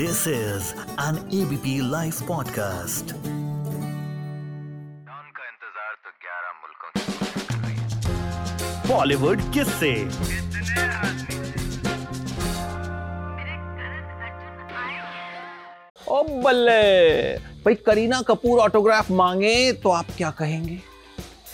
This is an ABP Life podcast. का इंतज़ार तो 11 मुल्कों बॉलीवुड किससे ओ बल्ले। भाई करीना कपूर ऑटोग्राफ मांगे तो आप क्या कहेंगे?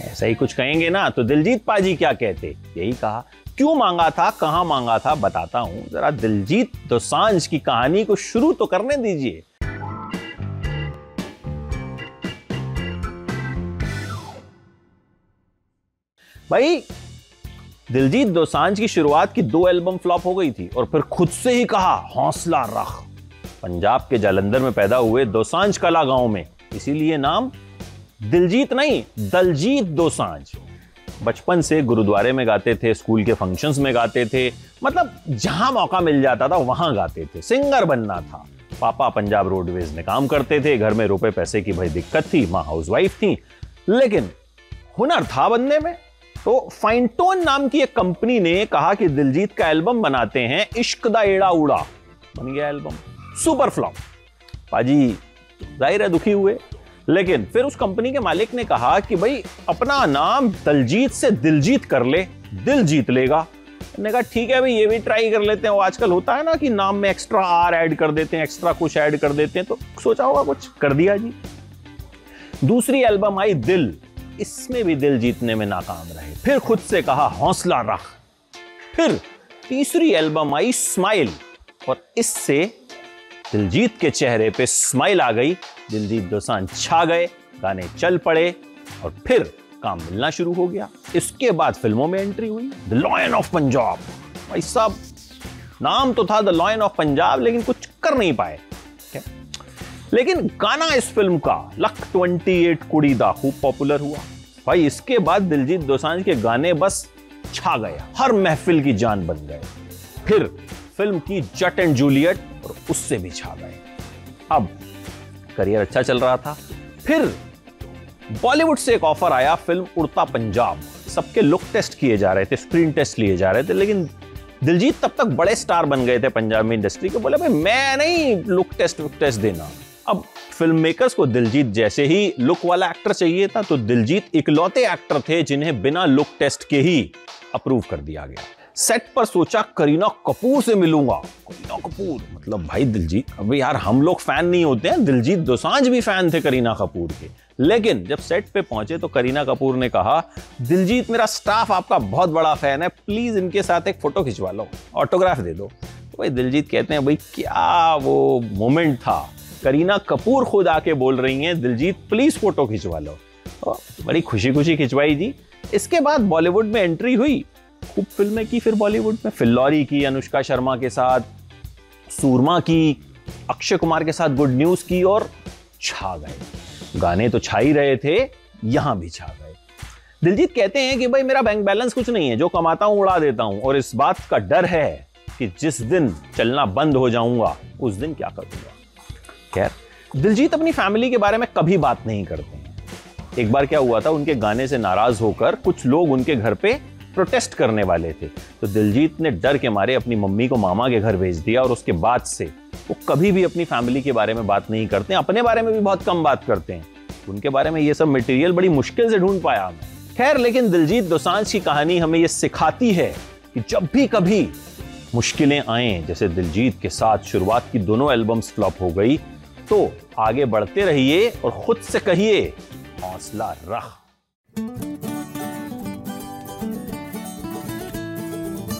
ऐसा ही कुछ कहेंगे ना तो दिलजीत पाजी क्या कहते? यही कहा क्यों मांगा था, कहाँ मांगा था, बताता हूँ। जरा दिलजीत दोसांझ की कहानी को शुरू तो करने दीजिए। भाई, दिलजीत दोसांझ की शुरुआत की दो एल्बम फ्लॉप हो गई थी और फिर खुद से ही कहा, हौसला रख। पंजाब के जालंधर में पैदा हुए दोसांझ कला गाँव में। इसीलिए नाम दिलजीत नहीं, दलजीत दोसांझ। बचपन से गुरुद्वारे में गाते थे, स्कूल के फ़ंक्शंस में गाते थे। मतलब जहाँ मौका मिल जाता था, वहाँ गाते थे। सिंगर बनना था। पापा पंजाब रोडवेज़ में काम करते थे। घर में रुपए पैसे की भाई दिक्कत थी, माँ हाउसवाइफ थी। लेकिन हुनर था बनने में। तो फाइनटोन नाम की एक कंपनी ने कहा कि दिलजीत का एल्बम बनाते हैं, इश्क दा एड़ा उड़ा। बन गया एल्बम सुपर फ्लॉप पाजी, ज़ाहिर है दुखी हुए। लेकिन फिर उस कंपनी के मालिक ने कहा कि भाई, अपना नाम दलजीत से दिलजीत कर ले, दिल जीत लेगा। ने कहा, ठीक है भाई, ये भी ट्राई कर लेते हैं। वो आजकल होता है ना कि नाम में एक्स्ट्रा आर ऐड कर देते हैं एक्स्ट्रा कुछ ऐड कर देते हैं तो सोचा होगा कुछ। कर दिया जी। दूसरी एल्बम आई, दिल। इसमें भी दिल जीतने में नाकाम रहे। फिर खुद से कहा, हौसला रख। फिर तीसरी एल्बम आई, स्माइल। और इससे दिलजीत के चेहरे पे स्माइल आ गई। दिलजीत दोसांझ छा गए, गाने चल पड़े और फिर काम मिलना शुरू हो गया। इसके बाद फ़िल्मों में एंट्री हुई। द लॉयन ऑफ़ पंजाब भाई साहब, नाम तो था द लॉयन ऑफ़ पंजाब लेकिन कुछ कर नहीं पाए? लेकिन गाना इस फ़िल्म का, लक 28 कुड़ी दा खूब पॉपुलर हुआ। भाई, इसके बाद दिलजीत दोसांझ के गाने बस छा गए। हर महफिल की जान बन गए। फिर फ़िल्म की जट एंड जूलियट और उससे भी छा गए। अब करियर अच्छा चल रहा था। फिर बॉलीवुड से एक ऑफ़र आया, फ़िल्म उड़ता पंजाब। सबके लुक टेस्ट किए जा रहे थे, स्क्रीन टेस्ट लिए जा रहे थे, लेकिन दिलजीत तब तक बड़े स्टार बन गए थे पंजाब इंडस्ट्री के। बोले, भाई, मैं नहीं लुक टेस्ट वुक टेस्ट देना। अब फ़िल्म मेकर्स को दिलजीत जैसे ही लुक वाला एक्टर चाहिए था तो दिलजीत इकलौते एक्टर थे जिन्हें बिना लुक टेस्ट के ही अप्रूव कर दिया गया। सेट पर सोचा करीना कपूर से मिलूँगा। करीना कपूर? मतलब भाई दिलजीत अभी यार हम लोग फ़ैन नहीं होते हैं, दिलजीत दोसांझ भी फ़ैन थे करीना कपूर के। लेकिन जब सेट पे पहुँचे तो करीना कपूर ने कहा, दिलजीत, मेरा स्टाफ आपका बहुत बड़ा फ़ैन है प्लीज़ इनके साथ एक फ़ोटो खिंचवा लो ऑटोग्राफ दे दो। तो भाई दिलजीत कहते हैं, भाई, क्या वो मोमेंट था? करीना कपूर खुद आके बोल रही हैं, दिलजीत प्लीज़ फ़ोटो खिंचवा लो। तो बड़ी खुशी खुशी खिंचवाई जी। इसके बाद बॉलीवुड में एंट्री हुई। खूब फ़िल्में की फिर बॉलीवुड में। फिल्लौरी की, अनुष्का शर्मा के साथ, सूरमा की, अक्षय कुमार के साथ गुड न्यूज़ की और छा गए। गाने तो छा ही रहे थे, यहाँ भी छा गए। दिलजीत कहते हैं कि भाई, मेरा बैंक बैलेंस कुछ नहीं है, जो कमाता हूँ उड़ा देता हूँ। और इस बात का डर है कि जिस दिन चलना बंद हो जाऊँगा, उस दिन क्या करूँगा। खैर, दिलजीत अपनी फैमिली के बारे में कभी बात नहीं करते एक बार क्या हुआ था, उनके गाने से नाराज़ होकर कुछ लोग उनके घर पे प्रोटेस्ट करने वाले थे। तो दिलजीत ने डर के मारे अपनी मम्मी को मामा के घर भेज दिया और उसके बाद से वो कभी भी अपनी फैमिली के बारे में बात नहीं करते, अपने बारे में भी बहुत कम बात करते हैं। उनके बारे में ये सब मटेरियल बड़ी मुश्किल से ढूंढ पाया मैं खैर, लेकिन दिलजीत दोसांझ की कहानी हमें ये सिखाती है कि जब भी कभी मुश्किलें आए, जैसे दिलजीत के साथ शुरुआत की दोनों एल्बम्स फ्लॉप हो गई तो आगे बढ़ते रहिए और खुद से कहिए, हौसला रख।